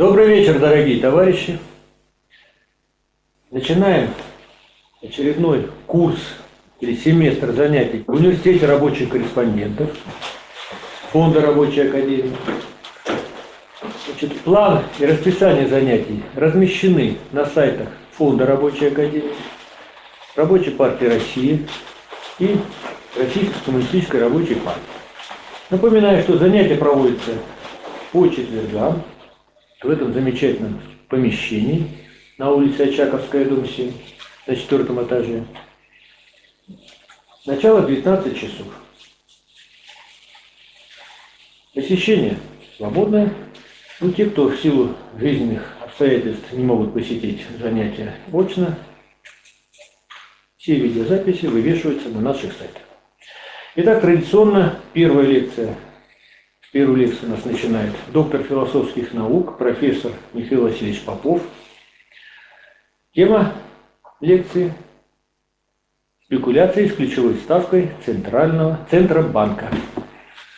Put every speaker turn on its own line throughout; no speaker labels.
Добрый вечер, дорогие товарищи. Начинаем очередной курс или семестр занятий в Университете рабочих корреспондентов Фонда рабочей академии. Значит, план и расписание занятий размещены на сайтах Фонда рабочей академии, Рабочей партии России и Российской коммунистической рабочей партии. Напоминаю, что занятия проводятся по четвергам в этом замечательном помещении на улице Очаковская, дом 7, на четвертом этаже. Начало 19 часов. Посещение свободное. Ну, те, кто в силу жизненных обстоятельств не могут посетить занятия очно, все видеозаписи вывешиваются на наших сайтах. Итак, традиционно первая лекция. Первую лекцию у нас начинает доктор философских наук, профессор Михаил Васильевич Попов. Тема лекции – спекуляции с ключевой ставкой Центрального Центробанка.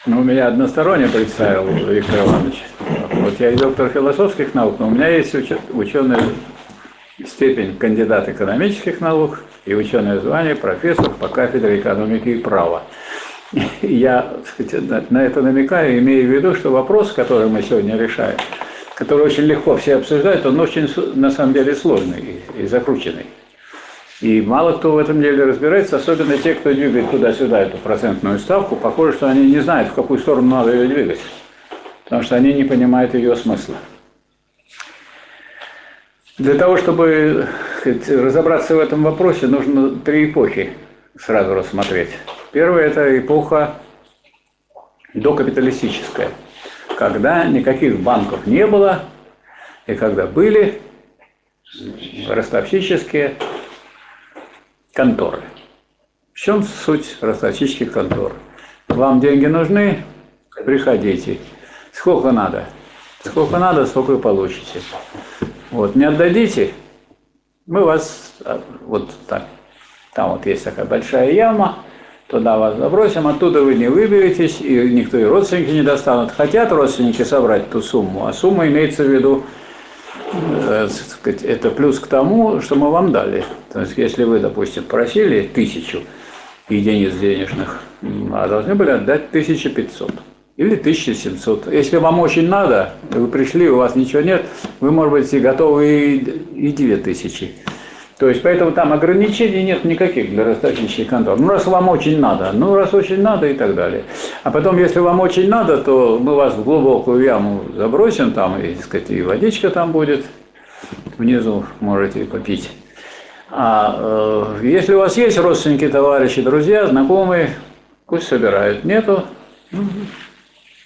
Ну, у меня односторонне представил Виктор Иванович. Вот я и доктор философских наук, но у меня есть ученая степень кандидат экономических наук и ученое звание профессор по кафедре экономики и права. Я сказать, на это намекаю, имея в виду, что вопрос, который мы сегодня решаем, который очень легко все обсуждают, он очень, на самом деле, сложный и закрученный. И мало кто в этом деле разбирается, особенно те, кто двигает туда-сюда эту процентную ставку. Похоже, что они не знают, в какую сторону надо ее двигать, потому что они не понимают ее смысла. Для того, чтобы сказать, разобраться в этом вопросе, нужно три эпохи сразу рассмотреть. Первая – это эпоха докапиталистическая, когда никаких банков не было, и когда были ростовщические конторы. В чем суть ростовщических контор? Вам деньги нужны? Приходите. Сколько надо? Сколько надо, столько и получите. Вот, не отдадите, мы вас а, вот так, там вот есть такая большая яма, туда вас забросим, оттуда вы не выберетесь, и никто и родственники не достанут. Хотят родственники собрать ту сумму, а сумма имеется в виду, э, сказать, это плюс к тому, что мы вам дали. То есть, если вы, допустим, просили тысячу единиц денежных, а должны были отдать 1500 или 1700. Если вам очень надо, вы пришли, у вас ничего нет, вы, может быть, готовы и 2000. То есть, поэтому там ограничений нет никаких для расточничьих контор. Ну, раз вам очень надо, ну, раз очень надо и так далее. А потом, если вам очень надо, то мы вас в глубокую яму забросим, там, и, так сказать, и водичка там будет, внизу можете попить. А э, если у вас есть родственники, товарищи, друзья, знакомые, пусть собирают. Нету,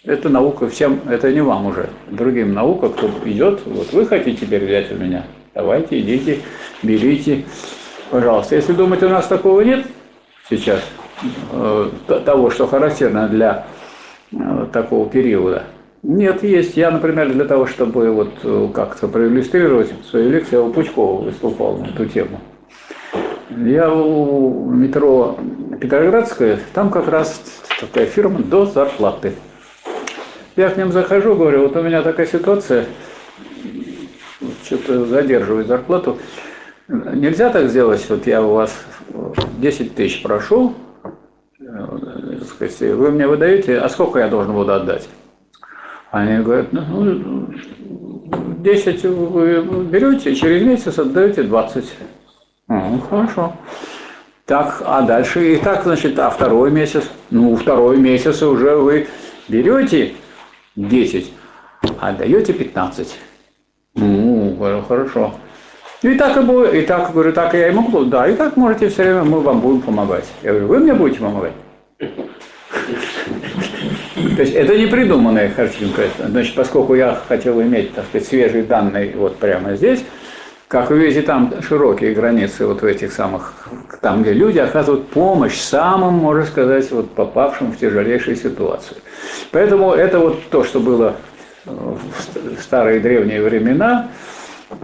это наука всем, это не вам уже, другим наука, кто идет, вот вы хотите теперь взять у меня, давайте, идите, берите, пожалуйста. Если думаете, у нас такого нет сейчас, э, того, что характерно для э, такого периода, нет, есть. Я, например, для того, чтобы вот э, как-то проиллюстрировать свою лекцию, я у Пучкова выступал на эту тему. Я у метро Петроградская, там как раз такая фирма до зарплаты. Я к ним захожу, говорю, вот у меня такая ситуация, что-то задерживаю зарплату. Нельзя так сделать, вот я у вас 10 тысяч прошу, сказать, вы мне выдаете, а сколько я должен буду отдать? Они говорят, ну, 10 вы берете, через месяц отдаете 20. Ну, хорошо. Так, а дальше и так, значит, а второй месяц? Ну, второй месяц уже вы берете 10, а даете 15. Ну, хорошо. И так и будет, и так, говорю, так я и могу, да, и так можете все время, мы вам будем помогать. Я говорю, вы мне будете помогать? То есть это не придуманная картинка. Значит, поскольку я хотел иметь, так сказать, свежие данные вот прямо здесь, как вы видите, там широкие границы вот в этих самых, там, где люди оказывают помощь самым, можно сказать, вот попавшим в тяжелейшую ситуацию. Поэтому это вот то, что было в старые древние времена,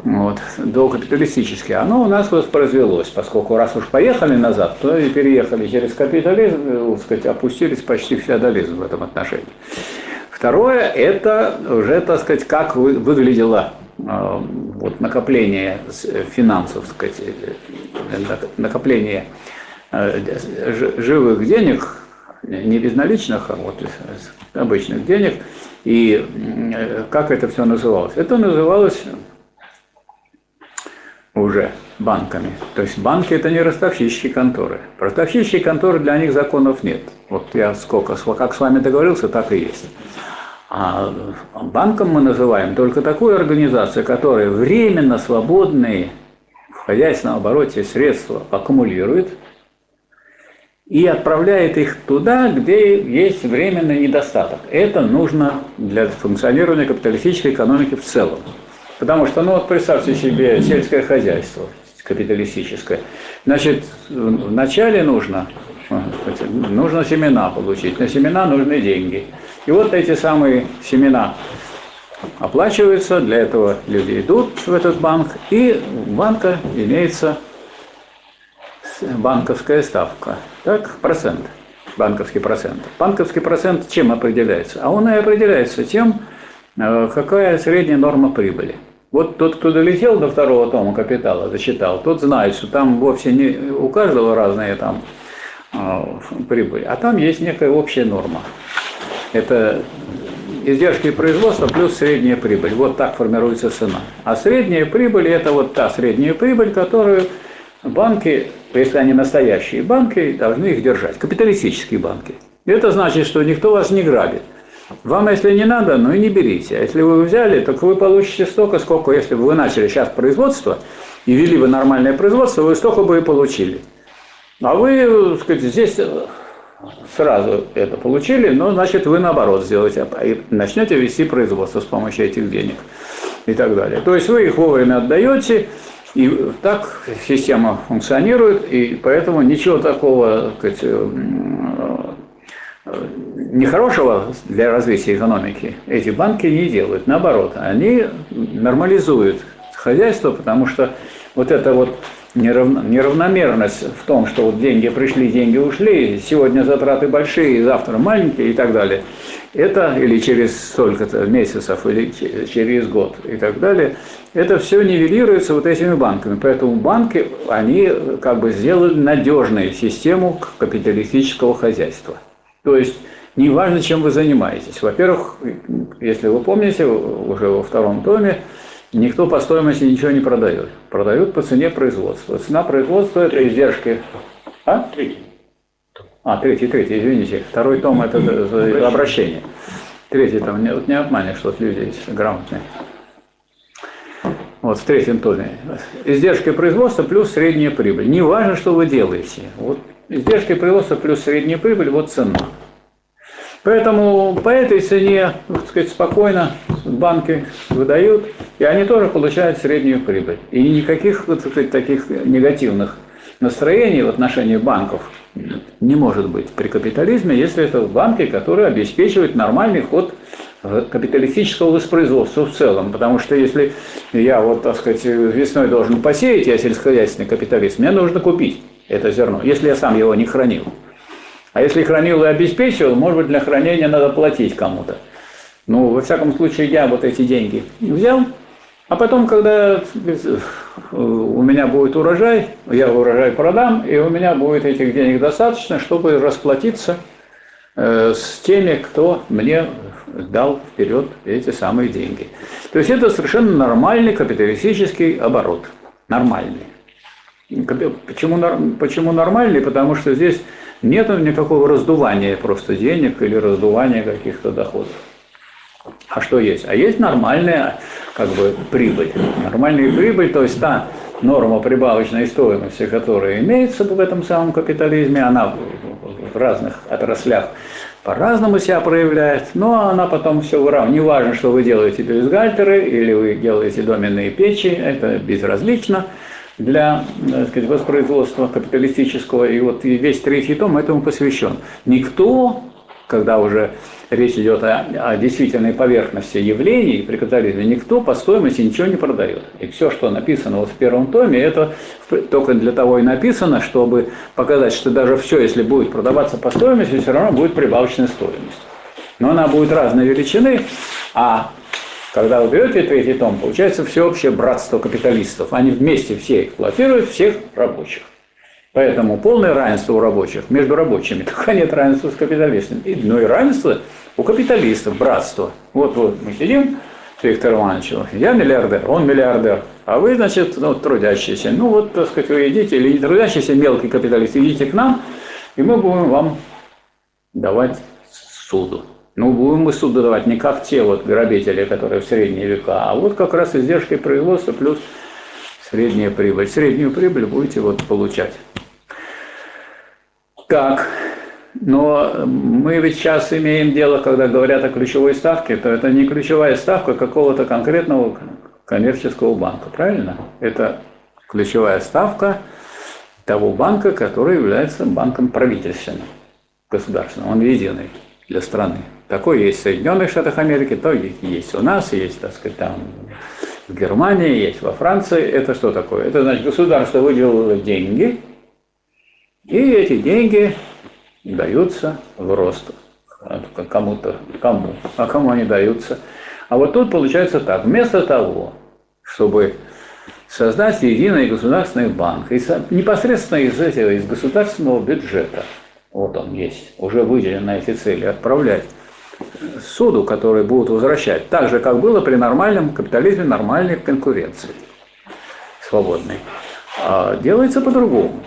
вот, докапиталистические, оно у нас воспроизвелось, поскольку раз уж поехали назад, то и переехали через капитализм, так сказать, опустились почти в феодализм в этом отношении. Второе – это уже, так сказать, как вы- выглядело э, вот, накопление с- финансов, сказать, э, нак- накопление э, живых денег, не безналичных, а вот обычных денег. И э, как это все называлось? Это называлось уже банками. То есть банки это не ростовщические конторы. Ростовщические конторы для них законов нет. Вот я сколько, как с вами договорился, так и есть. А банком мы называем только такую организацию, которая временно свободные в хозяйственном обороте средства аккумулирует и отправляет их туда, где есть временный недостаток. Это нужно для функционирования капиталистической экономики в целом. Потому что, ну вот представьте себе сельское хозяйство капиталистическое. Значит, вначале нужно, нужно семена получить, на семена нужны деньги. И вот эти самые семена оплачиваются, для этого люди идут в этот банк, и у банка имеется банковская ставка, так, процент, банковский процент. Банковский процент чем определяется? А он и определяется тем, э, какая средняя норма прибыли. Вот тот, кто долетел до второго тома капитала, зачитал, тот знает, что там вовсе не у каждого разные там э, прибыль, а там есть некая общая норма. Это издержки производства плюс средняя прибыль. Вот так формируется цена. А средняя прибыль – это вот та средняя прибыль, которую банки, если они настоящие банки, должны их держать. Капиталистические банки. Это значит, что никто вас не грабит. Вам, если не надо, ну и не берите. А если вы взяли, так вы получите столько, сколько, если бы вы начали сейчас производство и вели бы нормальное производство, вы столько бы и получили. А вы, так сказать, здесь сразу это получили, но значит вы наоборот сделаете, и начнете вести производство с помощью этих денег и так далее. То есть вы их вовремя отдаете, и так система функционирует, и поэтому ничего такого так сказать, нехорошего для развития экономики эти банки не делают. Наоборот, они нормализуют хозяйство, потому что вот это вот неравномерность в том, что вот деньги пришли, деньги ушли, сегодня затраты большие, завтра маленькие и так далее, это или через столько-то месяцев, или через год и так далее, это все нивелируется вот этими банками. Поэтому банки, они как бы сделали надежную систему капиталистического хозяйства. То есть неважно, чем вы занимаетесь. Во-первых, если вы помните, уже во втором томе, никто по стоимости ничего не продает. Продают по цене производства. Цена производства – это издержки. А?
Третий.
А, третий, третий, извините. Второй том – это обращение. Третий там, не, вот не обманешь, что люди грамотные. Вот в третьем томе. Издержки производства плюс средняя прибыль. Не важно, что вы делаете. Вот издержки производства плюс средняя прибыль – вот цена. Поэтому по этой цене, так сказать, спокойно банки выдают, и они тоже получают среднюю прибыль. И никаких так сказать, таких негативных настроений в отношении банков не может быть при капитализме, если это банки, которые обеспечивают нормальный ход капиталистического воспроизводства в целом. Потому что если я вот, так сказать, весной должен посеять, я сельскохозяйственный капиталист, мне нужно купить это зерно, если я сам его не хранил. А если хранил и обеспечивал, может быть, для хранения надо платить кому-то. Ну, во всяком случае, я вот эти деньги взял, а потом, когда у меня будет урожай, я урожай продам, и у меня будет этих денег достаточно, чтобы расплатиться с теми, кто мне дал вперед эти самые деньги. То есть это совершенно нормальный капиталистический оборот. Нормальный. Почему, почему нормальный? Потому что здесь нет никакого раздувания просто денег или раздувания каких-то доходов. А что есть? А есть нормальная как бы, прибыль. Нормальная прибыль, то есть та норма прибавочной стоимости, которая имеется в этом самом капитализме, она в разных отраслях по-разному себя проявляет, но она потом все выравнивает. Неважно, что вы делаете бюстгальтеры или вы делаете доменные печи, это безразлично для так сказать, воспроизводства капиталистического. И вот весь третий том этому посвящен. Никто, когда уже речь идет о, о действительной поверхности явлений при капитализме, никто по стоимости ничего не продает. И все, что написано вот в первом томе, это только для того и написано, чтобы показать, что даже все, если будет продаваться по стоимости, все равно будет прибавочная стоимость. Но она будет разной величины, а когда вы берете третий том, получается всеобщее братство капиталистов. Они вместе все эксплуатируют всех рабочих. Поэтому полное равенство у рабочих между рабочими, только нет равенства с капиталистами. И, ну и равенство у капиталистов, братство. Вот, вот мы сидим с Виктором Ивановичем, я миллиардер, он миллиардер, а вы, значит, ну, трудящиеся. Ну вот, так сказать, вы идите, или не трудящиеся, мелкий капиталист, идите к нам, и мы будем вам давать суду. Ну, будем мы суду давать не как те вот грабители, которые в средние века, а вот как раз издержки производства плюс средняя прибыль. Среднюю прибыль будете вот получать. Так, но мы ведь сейчас имеем дело, когда говорят о ключевой ставке, то это не ключевая ставка какого-то конкретного коммерческого банка, правильно? Это ключевая ставка того банка, который является банком правительственным, государственным, он единый для страны. Такой есть в Соединенных Штатах Америки, то есть у нас, есть, так сказать, там в Германии, есть во Франции. Это что такое? Это значит, государство выделило деньги, и эти деньги даются в рост кому-то, кому, а кому они даются. А вот тут получается так, вместо того, чтобы создать единый государственный банк, и непосредственно из этого, из государственного бюджета, вот он есть, уже выделен на эти цели, отправлять суду, которые будут возвращать, так же, как было при нормальном капитализме, нормальной конкуренции свободной. А делается по-другому.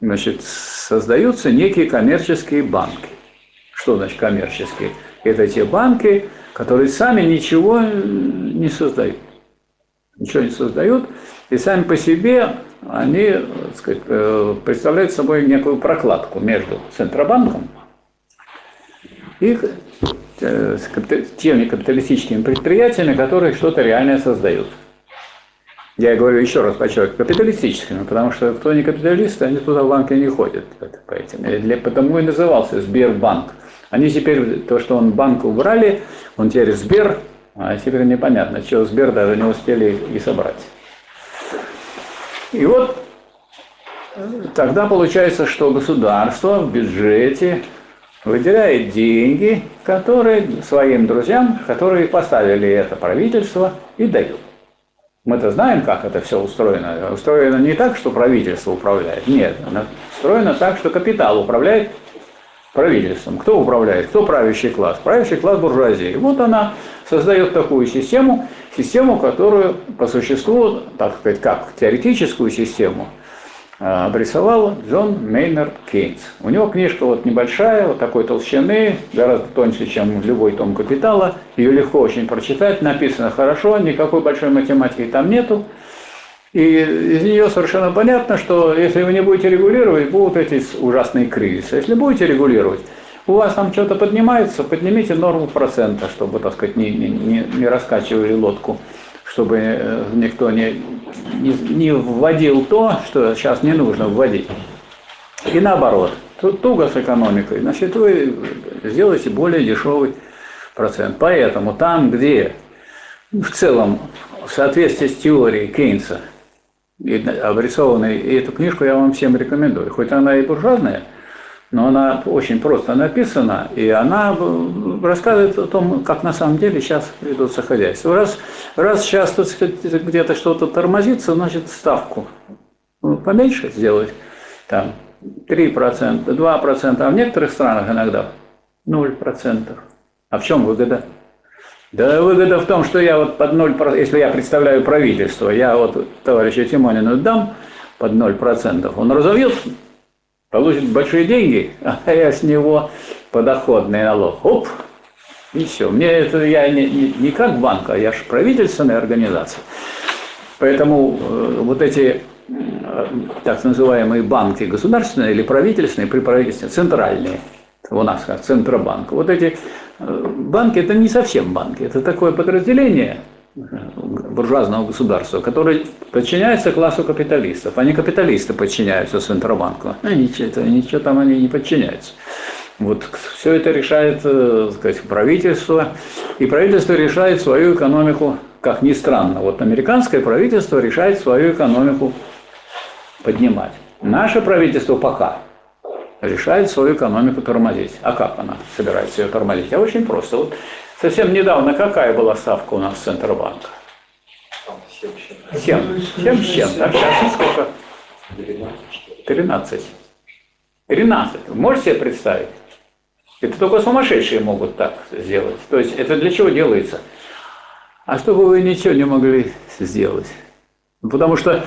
Значит, создаются некие коммерческие банки. Что значит коммерческие? Это те банки, которые сами ничего не создают. Ничего не создают, и сами по себе они сказать, э, представляют собой некую прокладку между Центробанком и э, теми капиталистическими предприятиями, которые что-то реальное создают. Я говорю еще раз подчеркиваю, капиталистическими, потому что кто не капиталисты, они туда в банки не ходят. По этим. Для, потому и назывался Сбербанк. Они теперь, то, что он банк убрали, он теперь Сбер, а теперь непонятно, чего Сбер даже не успели и собрать. И вот тогда получается, что государство в бюджете выделяет деньги, которые своим друзьям, которые поставили это правительство и дают. Мы-то знаем, как это все устроено. Устроено не так, что правительство управляет. Нет, оно устроено так, что капитал управляет правительством. Кто управляет? Кто правящий класс? Правящий класс буржуазии. Вот она создает такую систему, систему, которую по существу, так сказать, как теоретическую систему, обрисовал Джон Мейнард Кейнс. У него книжка вот небольшая, вот такой толщины, гораздо тоньше, чем любой том «Капитала». Ее легко очень прочитать, написано хорошо, никакой большой математики там нету. И из нее совершенно понятно, что если вы не будете регулировать, будут эти ужасные кризисы. Если будете регулировать, у вас там что-то поднимается, поднимите норму процента, чтобы, так сказать, не, не, не раскачивали лодку, чтобы э, никто не, не, не вводил то, что сейчас не нужно вводить. И наоборот, тут туго с экономикой, значит, вы сделаете более дешевый процент. Поэтому там, где в целом в соответствии с теорией Кейнса обрисованной, и эту книжку я вам всем рекомендую, хоть она и буржуазная, но она очень просто написана, и она рассказывает о том, как на самом деле сейчас ведутся хозяйства. Раз, раз сейчас тут где-то что-то тормозится, значит ставку поменьше сделать, там 3%, 2%, а в некоторых странах иногда 0%. А в чем выгода? Да выгода в том, что я вот под 0%, если я представляю правительство, я вот товарищу Тимонину дам под 0%, он разовьет получит большие деньги, а я с него подоходный налог. Оп, и все. Мне это я не, не, не как банк, а я же правительственная организация. Поэтому э, вот эти э, так называемые банки государственные или правительственные, при правительстве, центральные, у нас как Центробанк. Вот эти э, банки это не совсем банки, это такое подразделение буржуазного государства, которое подчиняется классу капиталистов. Они капиталисты подчиняются Центробанку. А ничего, ничего там они не подчиняются. Вот все это решает э, так сказать, правительство, и правительство решает свою экономику, как ни странно. Вот американское правительство решает свою экономику поднимать. Наше правительство пока решает свою экономику тормозить. А как она собирается ее тормозить? А очень просто. Вот совсем недавно какая была ставка у нас Центробанка? 7. 7 с чем-то. А сейчас сколько? 13. 13. Вы можете себе представить? Это только сумасшедшие могут так сделать. То есть это для чего делается? А чтобы вы ничего не могли сделать. Потому что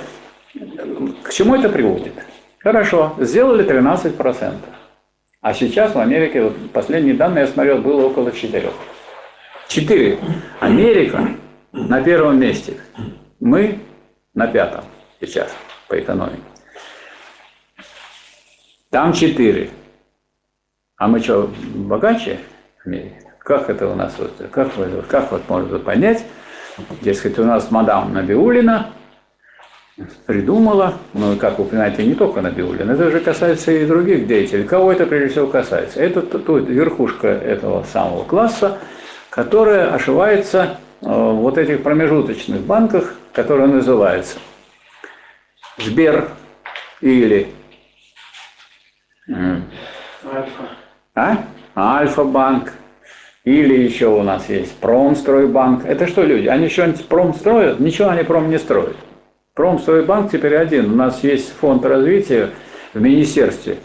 к чему это приводит? Хорошо, сделали 13%. А сейчас в Америке, вот последние данные я смотрел, было около 4. 4. Америка на первом месте. Мы на пятом сейчас по экономике. Там 4. А мы что, богаче Америки? Как это у нас, вот, как, как вот можно понять? Дескать, у нас мадам Набиулина придумала, ну, как вы понимаете, не только Набиулина, это же касается и других деятелей. Кого это прежде всего касается? Это тут верхушка этого самого класса, которая ошивается э, в вот этих промежуточных банках, которые называются Сбер или
Альфа.
а? Альфа-банк, или еще у нас есть Промстройбанк. Это что люди? Они что-нибудь пром строят? Ничего они пром не строят. Промстройбанк теперь один. У нас есть фонд развития в Министерстве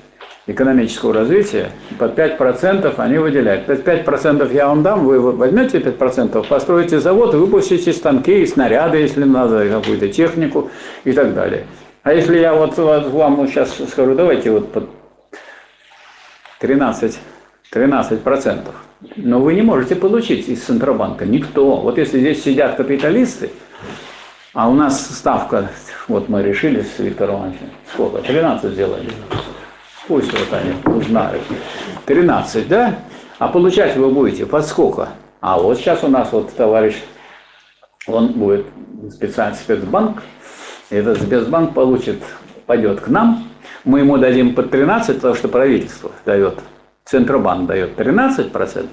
экономического развития. Под 5% они выделяют. 5% я вам дам, вы возьмете 5%, построите завод выпустите станки и снаряды, если надо, какую-то технику и так далее. А если я вот, вам сейчас скажу, давайте вот под 13, 13%. Но вы не можете получить из Центробанка никто. Вот если здесь сидят капиталисты, а у нас ставка, вот мы решили с Виктором Ивановичем, сколько? 13 сделали. Пусть вот они узнают. 13, да? А получать вы будете под сколько? А вот сейчас у нас вот товарищ, он будет специальный спецбанк, этот спецбанк получит, пойдет к нам, мы ему дадим под 13, потому что правительство дает, Центробанк дает 13%,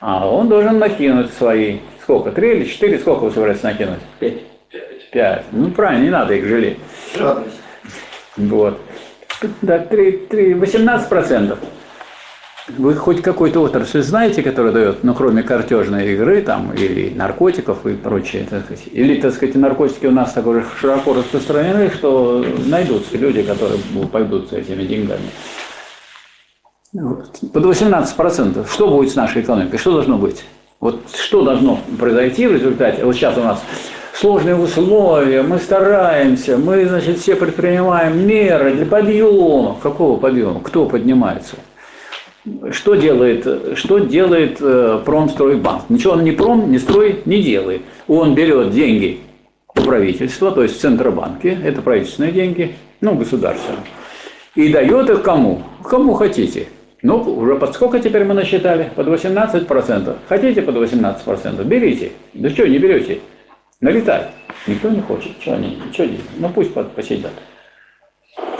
а он должен накинуть свои, сколько, 3 или 4, сколько вы собираетесь накинуть?
5.
5. Ну, правильно, не надо их жалеть. Вот. Да, 3, 3, 18%. Вы хоть какой-то отрасль знаете, которая дает, ну, кроме картежной игры там, или наркотиков и прочее, так сказать. Или, так сказать, наркотики у нас так уже широко распространены, что найдутся люди, которые пойдут с этими деньгами. Под 18%. Что будет с нашей экономикой? Что должно быть? Вот что должно произойти в результате? Вот сейчас у нас сложные условия, мы стараемся, мы, значит, все предпринимаем меры для подъема. Какого подъема? Кто поднимается? Что делает, что делает э, Промстройбанк? Ничего он не пром, не строй не делает. Он берет деньги у правительства, то есть Центробанке, это правительственные деньги, ну, государственные, и дает их кому? Кому хотите. Ну, уже под сколько теперь мы насчитали? Под 18%. Хотите под 18%? Берите. Да что не берете? Налетай. Никто не хочет. Что они? Что делать? Ну, пусть посидят.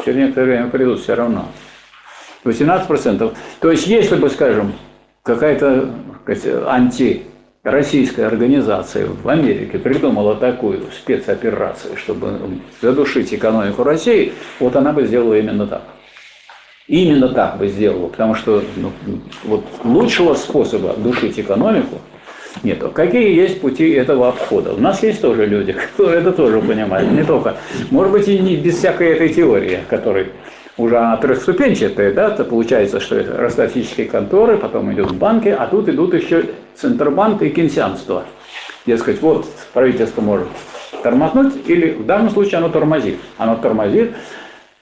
Через некоторое время придут все равно. 18%. То есть, если бы, скажем, какая-то антироссийская организация в Америке придумала такую спецоперацию, чтобы задушить экономику России, вот она бы сделала именно так. Именно так бы сделала, потому что ну, вот лучшего способа душить экономику нету. Какие есть пути этого обхода? У нас есть тоже люди, которые это тоже понимают, не только. Может быть, и не без всякой этой теории, которой уже она трехступенчатая, да, то получается, что это ростовсические конторы, потом идут банки, а тут идут еще Центробанк и кенсианство. Дескать, вот правительство может тормознуть, или в данном случае оно тормозит. Оно тормозит,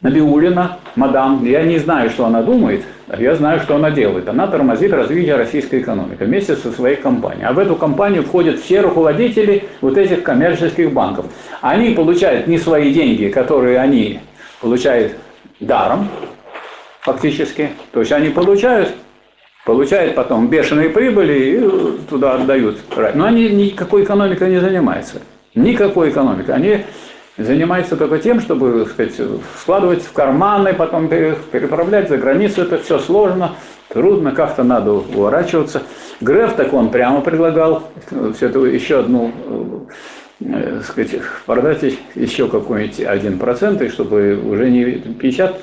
Набиулина, мадам, я не знаю, что она думает, а я знаю, что она делает. Она тормозит развитие российской экономики вместе со своей компанией. А в эту компанию входят все руководители вот этих коммерческих банков. Они получают не свои деньги, которые они получают даром, фактически. То есть они получают, получают потом бешеные прибыли и туда отдают. Но они никакой экономикой не занимаются. Никакой экономикой. Они занимается только тем, чтобы сказать, складывать в карманы, потом переправлять за границу. Это все сложно, трудно, как-то надо уворачиваться. Греф так он прямо предлагал все это еще одну э, сказать, продать еще какой-нибудь один процент, и чтобы уже не 50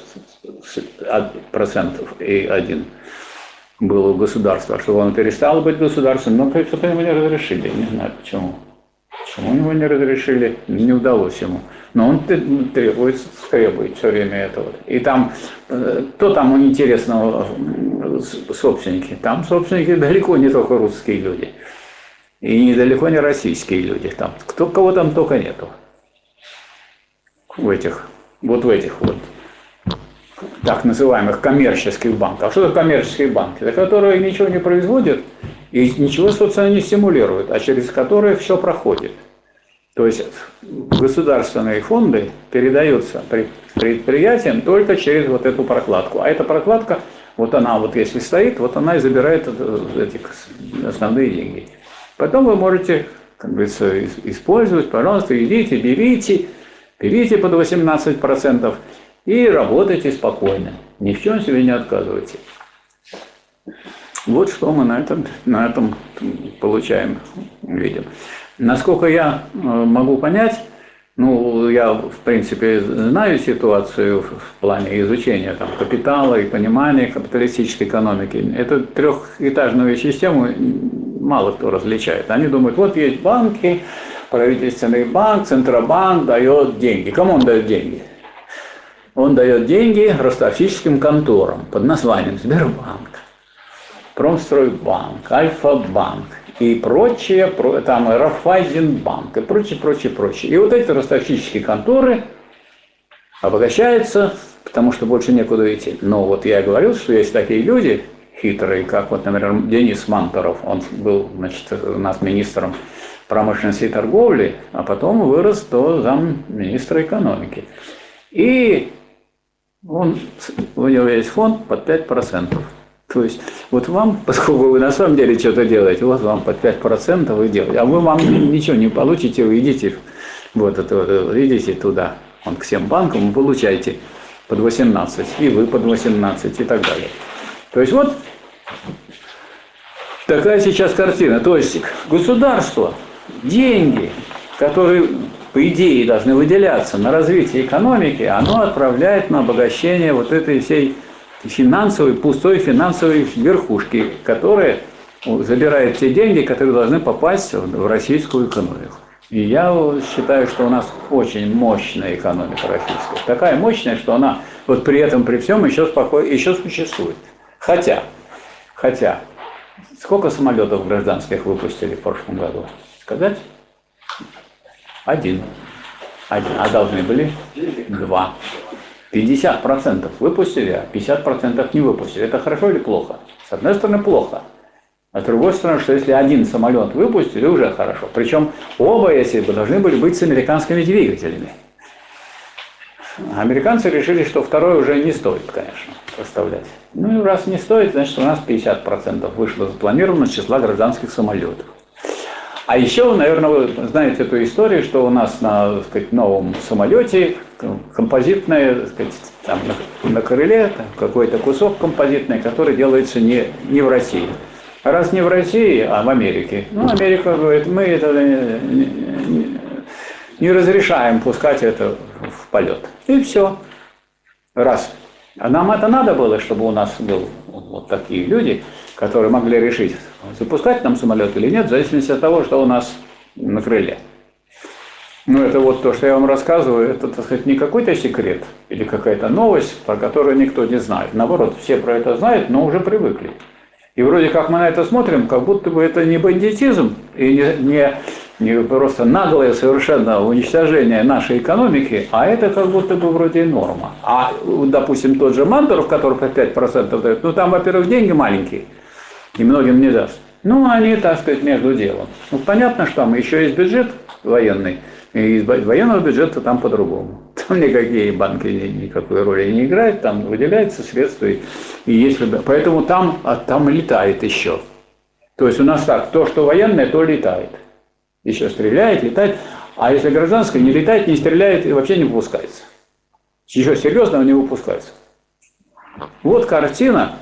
процентов и один был у государства, чтобы он перестал быть государством, но что-то ему не разрешили, не знаю почему. Почему его не разрешили, не удалось ему. Но он требует, требует все время этого. И там, э, кто там интересного собственники? Там собственники далеко не только русские люди. И недалеко не российские люди. Там, кто, кого там только нету. В этих, вот в этих вот так называемых коммерческих банков. А что такое коммерческие банки? Это которые ничего не производят и ничего, собственно, не стимулируют, а через которые все проходит. То есть государственные фонды передаются предприятиям только через вот эту прокладку. А эта прокладка, вот она вот если стоит, вот она и забирает эти основные деньги. Потом вы можете, как говорится, использовать, пожалуйста, идите, берите, берите под 18% и работайте спокойно. Ни в чем себе не отказывайте. Вот что мы на этом, на этом получаем, видим. Насколько я э, могу понять, ну, я, в принципе, знаю ситуацию в плане изучения там, капитала и понимания капиталистической экономики. Эту трехэтажную систему мало кто различает. Они думают, вот есть банки, правительственный банк, Центробанк дает деньги. Кому он дает деньги? Он дает деньги ростовщическим конторам под названием Сбербанк, Промстройбанк, Альфа-банк и прочее, там Рафайзенбанк и прочее, прочее, прочее. И вот эти ростовщические конторы обогащаются, потому что больше некуда идти. Но вот я говорил, что есть такие люди хитрые, как вот, например, Денис Манторов, он был, значит, у нас министром промышленности и торговли, а потом вырос до замминистра экономики. И он, у него есть фонд под 5%. То есть вот вам, поскольку вы на самом деле что-то делаете, вот вам под 5% вы делаете, а вы вам ничего не получите, вы идите, вот это, идите туда, он к всем банкам, вы получаете под 18, и вы под 18 и так далее. То есть вот такая сейчас картина. То есть государство, деньги, которые по идее должны выделяться на развитие экономики, оно отправляет на обогащение вот этой всей финансовой, пустой финансовой верхушки, которая забирает те деньги, которые должны попасть в российскую экономику. И я считаю, что у нас очень мощная экономика российская. Такая мощная, что она вот при этом, при всем еще, спокойно, еще существует. Хотя, хотя, сколько самолетов гражданских выпустили в прошлом году? Сказать? Один. Один. А должны были? Два. 50% выпустили, а 50% не выпустили. Это хорошо или плохо? С одной стороны, плохо. А с другой стороны, что если один самолет выпустили, уже хорошо. Причем оба, если бы, должны были быть с американскими двигателями. Американцы решили, что второй уже не стоит, конечно, поставлять. Ну и раз не стоит, значит у нас 50% вышло запланировано числа гражданских самолетов. А еще, наверное, вы знаете эту историю, что у нас на так сказать, новом самолете композитное, так сказать, там на, на крыле какой-то кусок композитный, который делается не, не в России. Раз не в России, а в Америке. Ну, Америка говорит, мы это не, не, не разрешаем пускать это в полет. И все. Раз. А нам это надо было, чтобы у нас был вот такие люди, которые могли решить, запускать нам самолет или нет, в зависимости от того, что у нас на крыле. Ну, это вот то, что я вам рассказываю, это, так сказать, не какой-то секрет или какая-то новость, про которую никто не знает. Наоборот, все про это знают, но уже привыкли. И вроде как мы на это смотрим, как будто бы это не бандитизм и не, не, не просто наглое совершенно уничтожение нашей экономики, а это как будто бы вроде норма. А, допустим, тот же Мандоров, который по 5% дает, ну там, во-первых, деньги маленькие – и многим не даст. Ну, они, так сказать, между делом. Ну, понятно, что там еще есть бюджет военный, и из военного бюджета там по-другому. Там никакие банки никакой роли не играют, там выделяются средства. И, и если, поэтому там, а там летает еще. То есть у нас так, то, что военное, то летает. Еще стреляет, летает. А если гражданское, не летает, не стреляет и вообще не выпускается. Еще серьезного не выпускается. Вот картина,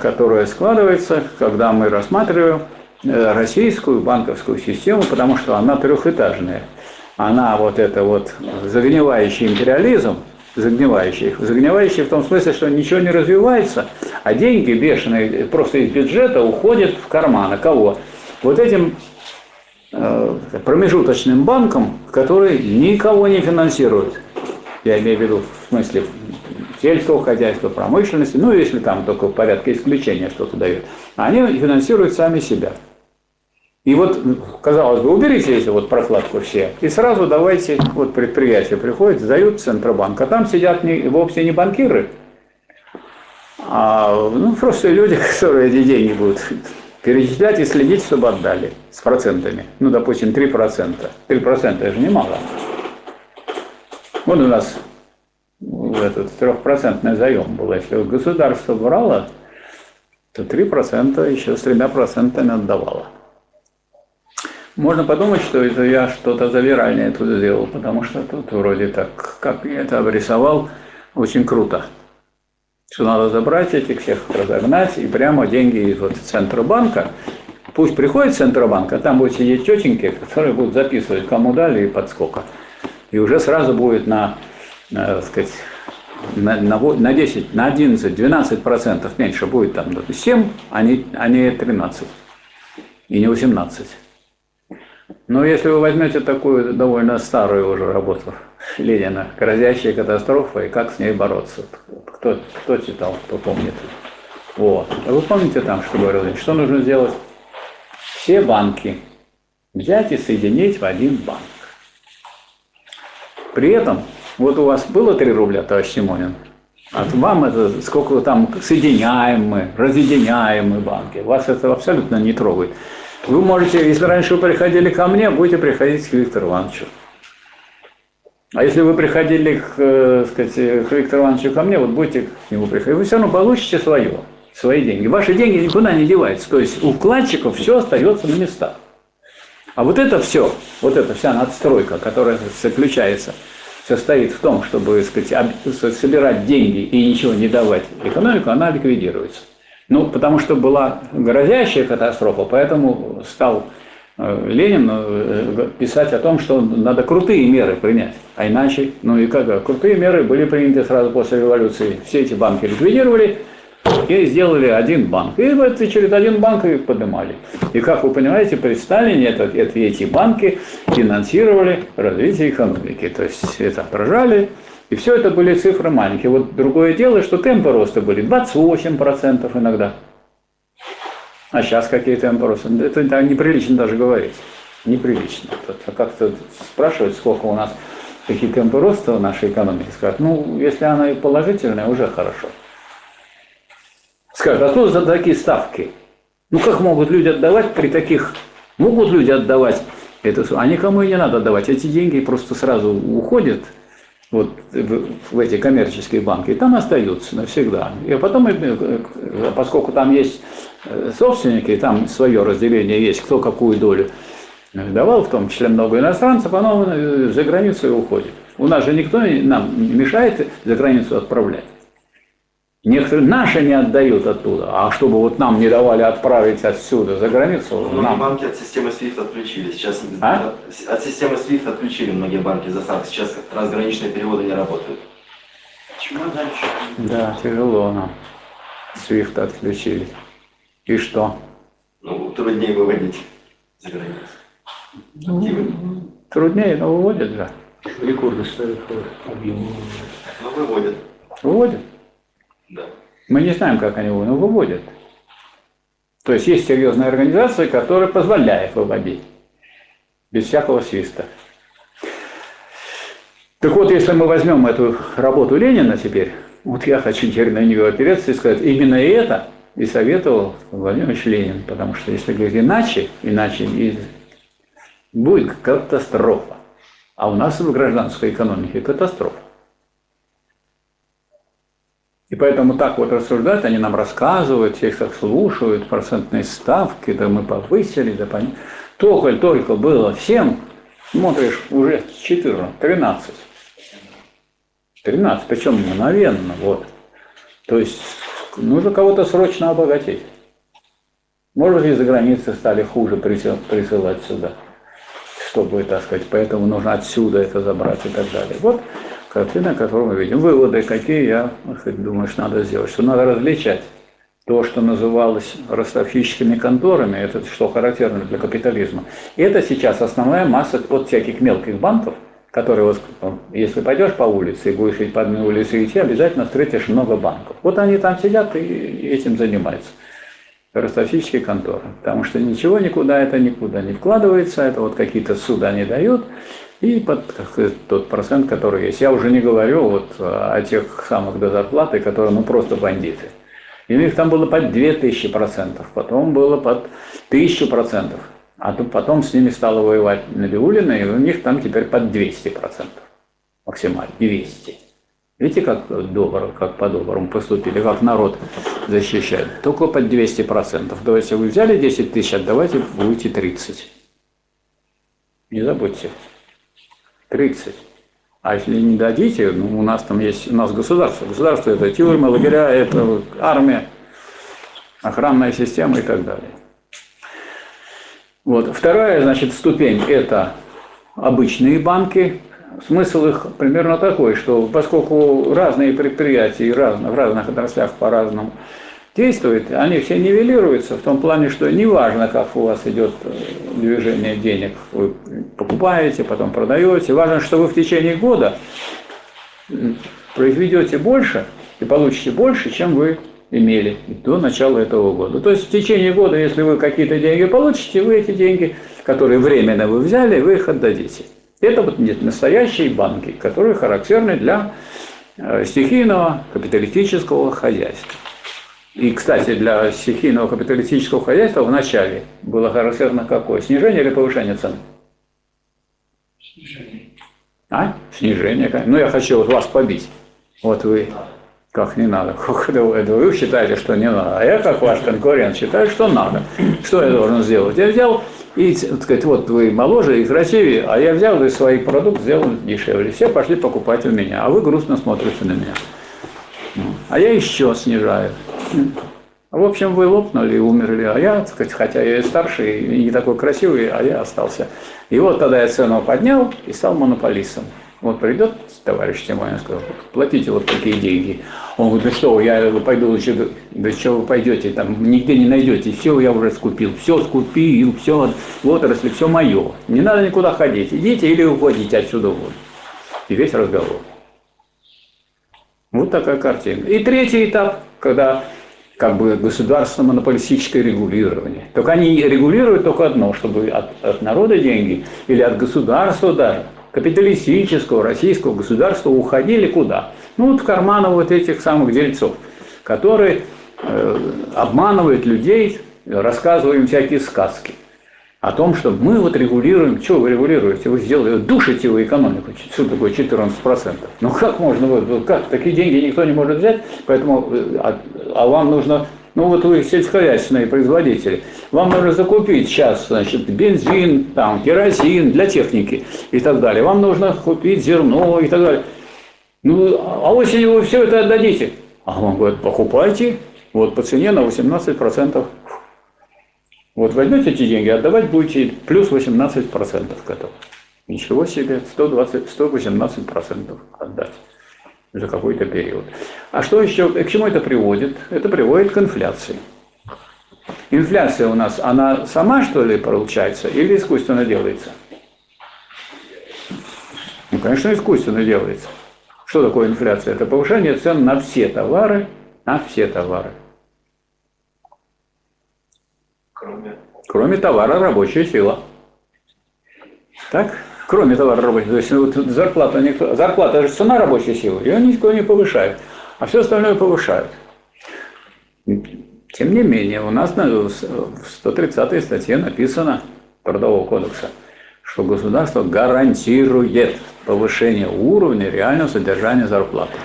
которая складывается, когда мы рассматриваем э, российскую банковскую систему, потому что она трехэтажная. Она вот это вот загнивающий империализм, загнивающие. Загнивающие в том смысле, что ничего не развивается, а деньги бешеные просто из бюджета уходят в карманы. Кого? Вот этим э, промежуточным банкам, которые никого не финансируют. Я имею в виду в смысле сельского хозяйства, промышленности, ну, если там только в порядке исключения что-то дают. Они финансируют сами себя. И вот, казалось бы, уберите эти вот прокладку все, и сразу давайте, вот предприятия приходят, сдают Центробанк, а там сидят не, вовсе не банкиры, а ну, просто люди, которые эти деньги будут перечислять и следить, чтобы отдали с процентами. Ну, допустим, 3%. 3% это же немало. Вот у нас этот трехпроцентный заем был. Если государство брало, то 3% еще с тремя процентами отдавало. Можно подумать, что это я что-то завиральное тут сделал, потому что тут вроде так, как я это обрисовал, очень круто. Что надо забрать этих всех, разогнать, и прямо деньги из вот Центробанка, пусть приходит Центробанк, а там будут сидеть тетеньки, которые будут записывать, кому дали и под сколько. И уже сразу будет на, на так сказать, на, на, на 10, на 11, 12 процентов меньше будет там 7, а не, а не 13 и не 18. Но если вы возьмете такую довольно старую уже работу Ленина «Грозящая катастрофа» и как с ней бороться, кто, кто читал, кто помнит. Вот. А вы помните там, что говорилось, что нужно сделать? Все банки взять и соединить в один банк. При этом, вот у вас было 3 рубля, товарищ Симонин, а вам это сколько там соединяем мы, разъединяем мы банки. Вас это абсолютно не трогает. Вы можете, если раньше вы приходили ко мне, будете приходить к Виктору Ивановичу. А если вы приходили к, э, сказать, к Виктору Ивановичу ко мне, вот будете к нему приходить, вы все равно получите свое, свои деньги. Ваши деньги никуда не деваются. То есть у вкладчиков все остается на местах. А вот это все, вот эта вся надстройка, которая заключается, состоит в том, чтобы сказать, собирать деньги и ничего не давать экономику, она ликвидируется. Ну, потому что была грозящая катастрофа, поэтому стал э, Ленин э, писать о том, что надо крутые меры принять. А иначе, ну и как, крутые меры были приняты сразу после революции. Все эти банки ликвидировали и сделали один банк. И вот через один банк их поднимали. И как вы понимаете, при Сталине это, это, эти банки финансировали развитие экономики. То есть это отражали и все это были цифры маленькие. Вот другое дело, что темпы роста были 28% иногда. А сейчас какие темпы роста? Это, это неприлично даже говорить. Неприлично. Как-то спрашивать, сколько у нас, какие темпы роста в нашей экономике, скажут, ну, если она и положительная, уже хорошо. Скажут, а что за такие ставки? Ну, как могут люди отдавать при таких... Могут люди отдавать это, а никому и не надо отдавать. Эти деньги просто сразу уходят – вот в эти коммерческие банки, и там остаются навсегда. И потом, э, поскольку там есть э, собственники, там свое разделение есть, кто какую долю давал, в том числе много иностранцев, оно э, за границу и уходит. У нас же никто нам не мешает за границу отправлять. Некоторые наши не отдают оттуда, а чтобы вот нам не давали отправить отсюда за границу.
Многие
нам...
банки от системы SWIFT отключили. Сейчас
а?
от системы SWIFT отключили многие банки засадки. Сейчас трансграничные переводы не работают.
Чему дальше?
Да, тяжело нам. SWIFT отключили. И что?
Ну, труднее выводить за границу.
Ну, труднее, но выводят же.
Рекорды ставят объемы.
Ну, выводят.
Выводят.
Да.
Мы не знаем, как они его выводят. То есть есть серьезная организация, которая позволяет выводить без всякого свиста. Так вот, если мы возьмем эту работу Ленина теперь, вот я хочу теперь на нее опереться и сказать, именно это и советовал Владимир Ленин, потому что если говорить иначе, иначе и будет катастрофа. А у нас в гражданской экономике катастрофа. Поэтому так вот рассуждают, они нам рассказывают, все их так слушают, процентные ставки, да мы повысили, да понятно. Только-только было 7, смотришь, уже 14, 13. 13, причем мгновенно, вот. То есть нужно кого-то срочно обогатить. Может, из-за границы стали хуже присылать сюда, чтобы, так сказать, поэтому нужно отсюда это забрать и так далее. Вот картина, которую мы видим. Выводы какие, я хоть думаю, что надо сделать, что надо различать то, что называлось ростовщическими конторами, это что характерно для капитализма. И это сейчас основная масса от всяких мелких банков, которые вот, ну, если пойдешь по улице и будешь по одной улице идти, обязательно встретишь много банков. Вот они там сидят и этим занимаются. Ростовщические конторы. Потому что ничего никуда это никуда не вкладывается, это вот какие-то суда не дают, и под тот процент, который есть. Я уже не говорю вот о тех самых до зарплаты, которые ну просто бандиты. И у них там было под 2000 процентов, потом было под 1000 процентов. А тут потом с ними стало воевать Набиулина, и у них там теперь под 200 процентов. Максимально, 200. Видите, как добро, как по-доброму поступили, как народ защищает. Только под 200 процентов. То есть, вы взяли 10 тысяч, отдавайте, будете 30. Не забудьте. 30. А если не дадите, ну, у нас там есть, у нас государство. Государство это тюрьмы, лагеря, это армия, охранная система и так далее. Вот. Вторая, значит, ступень – это обычные банки. Смысл их примерно такой, что поскольку разные предприятия в разных отраслях по-разному действуют, они все нивелируются в том плане, что неважно, как у вас идет э, движение денег, вы покупаете, потом продаете, важно, что вы в течение года произведете больше и получите больше, чем вы имели до начала этого года. То есть в течение года, если вы какие-то деньги получите, вы эти деньги, которые временно вы взяли, вы их отдадите. Это вот настоящие банки, которые характерны для э, стихийного капиталистического хозяйства. И, кстати, для стихийного капиталистического хозяйства в начале было характерно какое? Снижение или повышение цен? Снижение. А? Снижение. Ну, я хочу вот вас побить. Вот вы как не надо. Вы считаете, что не надо. А я, как ваш конкурент, считаю, что надо. Что я должен сделать? Я взял и, так сказать, вот вы моложе и красивее, а я взял и свой продукт сделал дешевле. Все пошли покупать у меня, а вы грустно смотрите на меня. А я еще снижаю. В общем, вы лопнули и умерли, а я, так сказать, хотя я и старший, и не такой красивый, а я остался. И вот тогда я цену поднял и стал монополистом. Вот придет товарищ Тимонин сказал, платите вот такие деньги. Он говорит, да что, я пойду лучше, да что вы пойдете, там нигде не найдете, все я уже скупил, все скупил, все, вот отрасли, все мое. Не надо никуда ходить, идите или уходите отсюда вот. И весь разговор. Вот такая картина. И третий этап, когда как бы государство монополистическое регулирование. Только они регулируют только одно, чтобы от, от народа деньги или от государства даже, капиталистического российского государства уходили куда? Ну вот в карманы вот этих самых дельцов, которые э, обманывают людей, рассказывая им всякие сказки о том, что мы вот регулируем, что вы регулируете, вы сделали, душите вы экономику, что такое 14%. Ну как можно, вот, как, такие деньги никто не может взять, поэтому, э, а, а вам нужно, ну вот вы сельскохозяйственные производители, вам нужно закупить сейчас, значит, бензин, там, керосин для техники и так далее, вам нужно купить зерно и так далее. Ну, а осенью вы все это отдадите. А вам говорят, покупайте, вот по цене на 18%. Вот возьмете эти деньги, отдавать будете плюс 18% к этому. Ничего себе, 120, 118% отдать за какой-то период. А что еще, к чему это приводит? Это приводит к инфляции. Инфляция у нас, она сама, что ли, получается, или искусственно делается? Ну, конечно, искусственно делается. Что такое инфляция? Это повышение цен на все товары, на все товары. Кроме, товара рабочая сила. Так? Кроме товара рабочей То есть вот зарплата, никто, зарплата же цена рабочей силы, ее никто не повышает. А все остальное повышают. Тем не менее, у нас в 130 статье написано Трудового кодекса, что государство гарантирует повышение уровня реального содержания зарплаты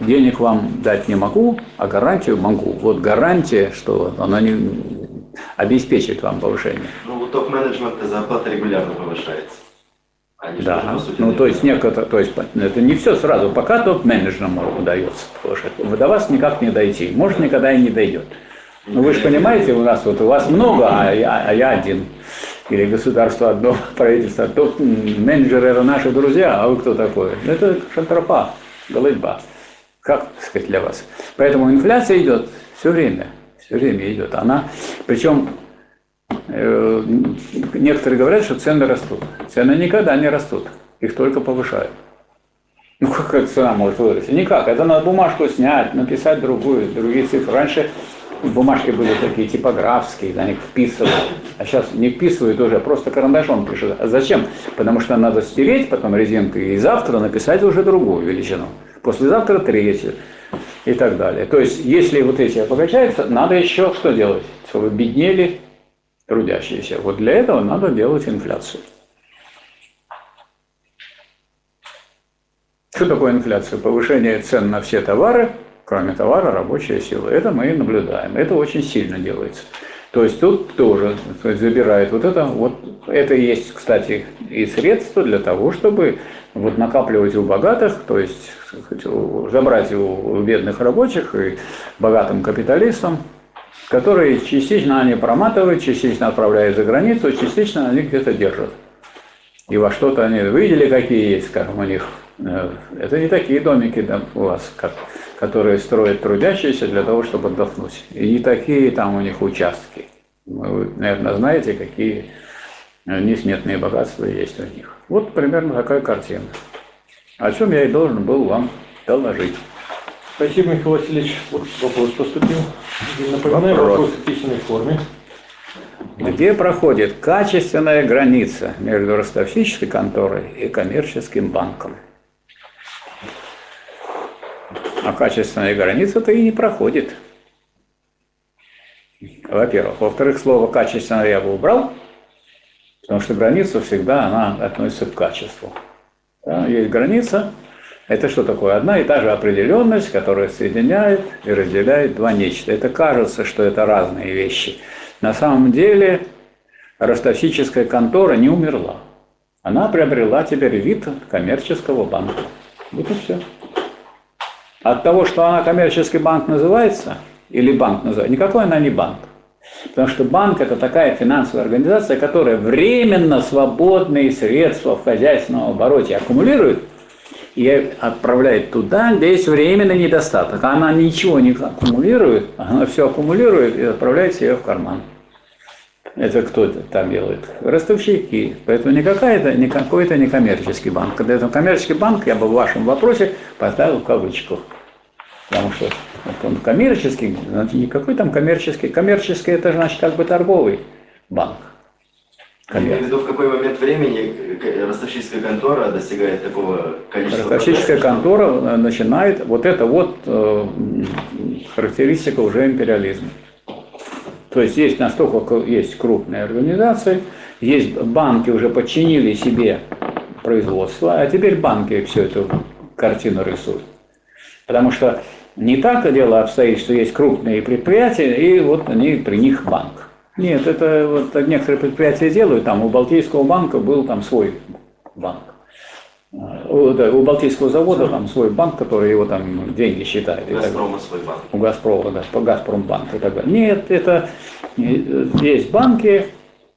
денег вам дать не могу, а гарантию могу. Вот гарантия, что она не обеспечит вам повышение.
Ну, у топ-менеджмента зарплата регулярно повышается.
Они да, же, ну то есть некоторые, то есть это не все сразу, пока топ-менеджерам удается повышать. До вас никак не дойти, может никогда и не дойдет. Но вы же понимаете, у нас вот у вас много, а я, а я один. или государство одно, правительство, то менеджеры это наши друзья, а вы кто такой? Ну, Это шантропа, голытьба. Как сказать для вас? Поэтому инфляция идет все время, все время идет. Она, причем э, некоторые говорят, что цены растут. Цены никогда не растут, их только повышают. Ну как цена может вырасти? Никак. Это надо бумажку снять, написать другую, другие цифры. Раньше бумажки были такие типографские, на них вписывают. А сейчас не вписывают уже, просто карандашом пишут. А зачем? Потому что надо стереть потом резинкой и завтра написать уже другую величину. Послезавтра третью и так далее. То есть, если вот эти обогащаются, надо еще что делать? Чтобы беднели трудящиеся. Вот для этого надо делать инфляцию. Что такое инфляция? Повышение цен на все товары, кроме товара, рабочая сила. Это мы наблюдаем. Это очень сильно делается. То есть тут тоже то есть забирает вот это. Вот это есть, кстати, и средство для того, чтобы вот накапливать у богатых, то есть забрать у бедных рабочих и богатым капиталистам, которые частично они проматывают, частично отправляют за границу, частично они где-то держат. И во что-то они видели, какие есть, как у них. э, Это не такие домики да, у вас, как, которые строят трудящиеся для того, чтобы отдохнуть. И не такие там у них участки. Вы, наверное, знаете, какие э, несметные богатства есть у них. Вот примерно такая картина. О чем я и должен был вам доложить.
Спасибо, Михаил Васильевич. Вот вопрос поступил. Напоминаю,
Вопрос.
вопрос в письменной форме.
Где проходит качественная граница между ростовщической конторой и коммерческим банком? А качественная граница-то и не проходит. Во-первых. Во-вторых, слово «качественно» я бы убрал, потому что граница всегда она относится к качеству. Да, есть граница. Это что такое? Одна и та же определенность, которая соединяет и разделяет два нечто. Это кажется, что это разные вещи. На самом деле ростовщическая контора не умерла. Она приобрела теперь вид коммерческого банка. Вот и все. От того, что она коммерческий банк называется, или банк называется, никакой она не банк. Потому что банк – это такая финансовая организация, которая временно свободные средства в хозяйственном обороте аккумулирует и отправляет туда, где есть временный недостаток. Она ничего не аккумулирует, она все аккумулирует и отправляет себе в карман. Это кто там делает? Ростовщики. Поэтому не какая-то, не какой-то не коммерческий банк. Когда это коммерческий банк, я бы в вашем вопросе поставил в кавычку. Потому что вот он коммерческий, значит, никакой там коммерческий. Коммерческий это значит как бы торговый банк.
Я имею в виду, в какой момент времени ростовщическая контора достигает такого количества...
Ростовщическая контора э, начинает, вот это вот э, характеристика уже империализма. То есть есть настолько есть крупные организации, есть банки уже подчинили себе производство, а теперь банки всю эту картину рисуют. Потому что не так дело обстоит, что есть крупные предприятия, и вот они при них банк. Нет, это вот некоторые предприятия делают, там у Балтийского банка был там свой банк. А, У, да, у Балтийского завода там свой банк, который его там деньги считает. далее.
Газпрома свой банк.
У Газпрома, да, по Газпромбанк и так далее. Нет, это э, есть банки,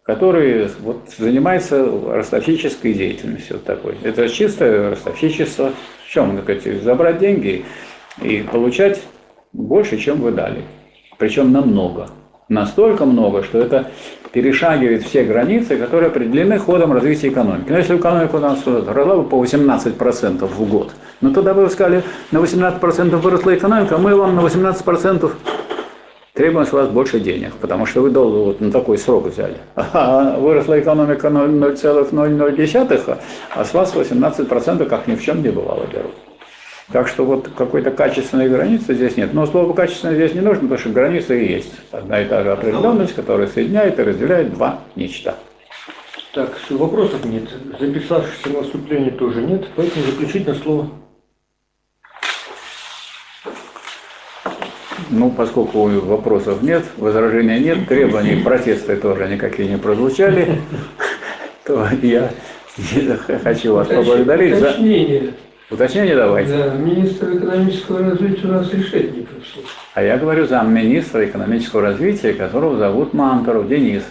которые вот, занимаются ростовщической деятельностью вот такой. Это чистое ростовщичество. В чем, сказать, забрать деньги и получать больше, чем вы дали. Причем намного. Настолько много, что это перешагивает все границы, которые определены ходом развития экономики. Но если экономика у нас росла бы по 18% в год, ну тогда бы вы сказали, на 18% выросла экономика, а мы вам на 18% требуем с вас больше денег, потому что вы долго вот на такой срок взяли. А выросла экономика 0,00, а с вас 18% как ни в чем не бывало берут. Так что вот какой-то качественной границы здесь нет. Но слово качественное здесь не нужно, потому что граница и есть. Одна и та же определенность, которая соединяет и разделяет два нечто.
Так, вопросов нет. Записавшихся на выступление тоже нет, поэтому заключительное слово.
Ну, поскольку вопросов нет, возражений нет, требований, протесты тоже никакие не прозвучали, то я хочу вас поблагодарить за
Уточнение.
давайте.
Да, министр экономического развития у нас Решетников.
А я говорю замминистра экономического развития, которого зовут Мантуров Денис.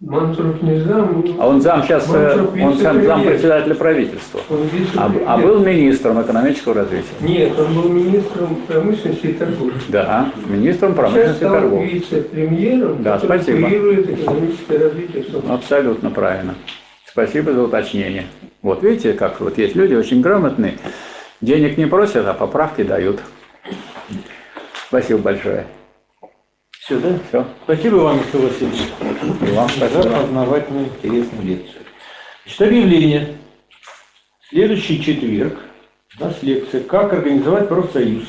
Мантуров не зам,
А он зам сейчас,
Мантуров
он сам зам председателя правительства.
он
А, а был министром экономического развития.
Нет, он был министром промышленности и торговли.
Да, министром
Сейчас
промышленности и торговли.
вице-премьером,
Да,
который
спасибо.
курирует экономическое развитие.
Абсолютно правильно. Спасибо за уточнение. Вот видите, как вот есть люди очень грамотные, денег не просят, а поправки дают. Спасибо большое.
Все, да?
Все.
Спасибо вам, Михаил Васильевич,
И вам
за
спасибо.
познавательную, интересную лекцию. Значит, объявление. Следующий четверг у нас лекция «Как организовать профсоюз».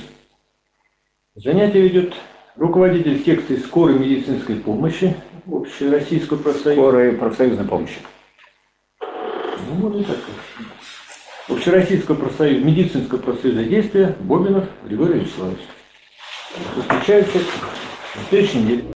Занятие ведет руководитель секции скорой медицинской помощи Общероссийского профсоюза.
Скорой профсоюзной помощи.
Ну, можно и так сказать. Общероссийского профсоюза, медицинского профсоюза действия Бобинов Григорий Вячеславович. Встречаются на следующей неделе.